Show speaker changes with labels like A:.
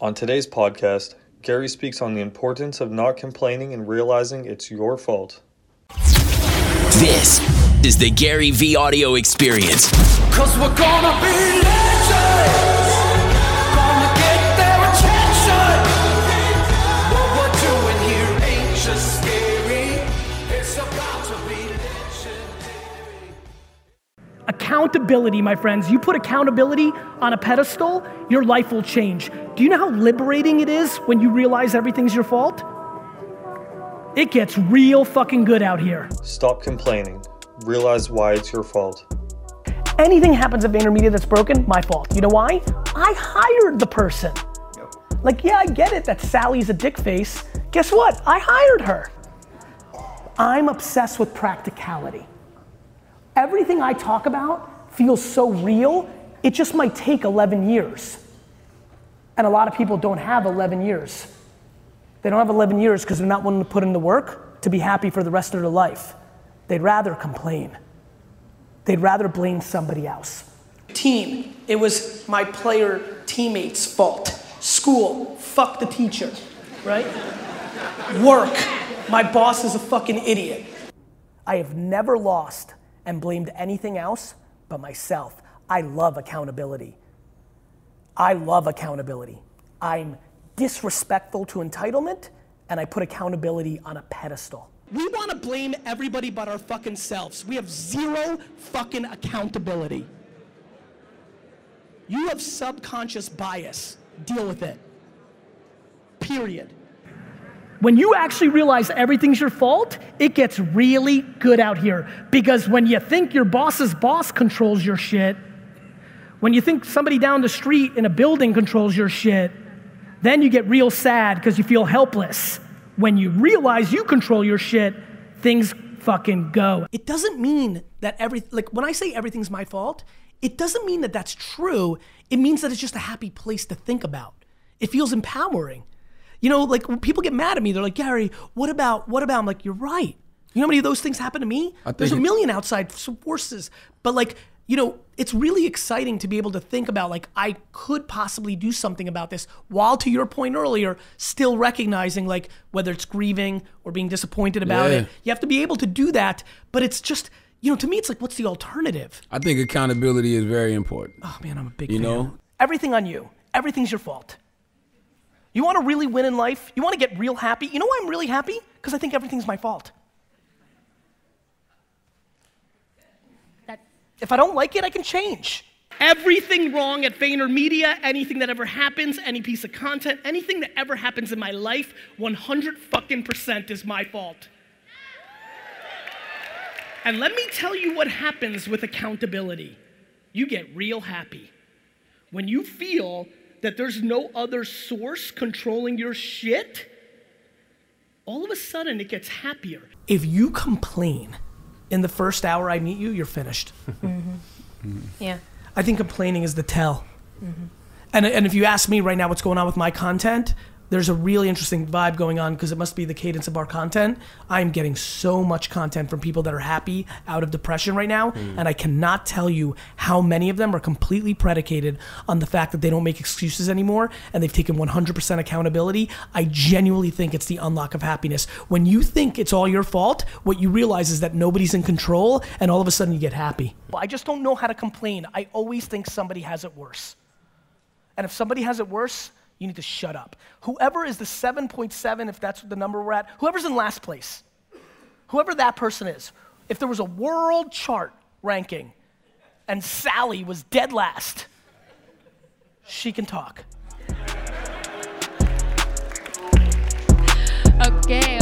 A: On today's podcast, Gary speaks on the importance of not complaining and realizing it's your fault.
B: This is the Gary V audio experience.
C: Cause we're gonna be legends.
D: Accountability, my friends. You put accountability on a pedestal, your life will change. Do you know how liberating it is when you realize everything's your fault? It gets real fucking good out here.
A: Stop complaining. Realize why it's your fault.
D: Anything happens at VaynerMedia that's broken, my fault. You know why? I hired the person. Like, yeah, I get it that Sally's a dick face. Guess what? I hired her. I'm obsessed with practicality. Everything I talk about feels so real, it just might take 11 years. And a lot of people don't have 11 years. They don't have 11 years because they're not willing to put in the work to be happy for the rest of their life. They'd rather complain. They'd rather blame somebody else. Team, it was my player teammates' fault. School, fuck the teacher, right? Work, my boss is a fucking idiot. I have never lost and blamed anything else but myself. I love accountability. I love accountability. I'm disrespectful to entitlement and I put accountability on a pedestal. We want to blame everybody but our fucking selves. We have zero fucking accountability. You have subconscious bias. Deal with it. Period. When you actually realize everything's your fault, it gets really good out here. Because when you think your boss's boss controls your shit, when you think somebody down the street in a building controls your shit, then you get real sad because you feel helpless. When you realize you control your shit, things fucking go. It doesn't mean that every like when I say everything's my fault, it doesn't mean that that's true. It means that it's just a happy place to think about. It feels empowering. You know, like when people get mad at me, they're like, Gary, what about, what about? I'm like, you're right. You know how many of those things happen to me? There's a million outside forces. But like, you know, it's really exciting to be able to think about like, I could possibly do something about this while to your point earlier, still recognizing like whether it's grieving or being disappointed about
E: Yeah.
D: it. You have to be able to do that. But it's just, you know, to me, it's like, what's the alternative?
E: I think accountability is very important.
D: Oh man, I'm a big
E: You
D: fan.
E: know?
D: Everything on you. Everything's your fault. You want to really win in life? You want to get real happy? You know why I'm really happy? Because I think everything's my fault.
F: That,
D: If I don't like it, I can change. Everything wrong at VaynerMedia, anything that ever happens, any piece of content, anything that ever happens in my life, 100 fucking percent is my fault. And let me tell you what happens with accountability. You get real happy. When you feel that there's no other source controlling your shit, all of a sudden it gets happier. If you complain in the first hour I meet you, you're finished. Mm-hmm. Mm-hmm.
F: yeah.
D: I think complaining is the tell. Mm-hmm. And, and if you ask me right now what's going on with my content, there's a really interesting vibe going on because it must be the cadence of our content. I'm getting so much content from people that are happy out of depression right now, hmm. and I cannot tell you how many of them are completely predicated on the fact that they don't make excuses anymore and they've taken 100% accountability. I genuinely think it's the unlock of happiness. When you think it's all your fault, what you realize is that nobody's in control, and all of a sudden you get happy. I just don't know how to complain. I always think somebody has it worse. And if somebody has it worse, you need to shut up. Whoever is the 7.7, if that's the number we're at, whoever's in last place, whoever that person is, if there was a world chart ranking and Sally was dead last, she can talk.
F: Okay,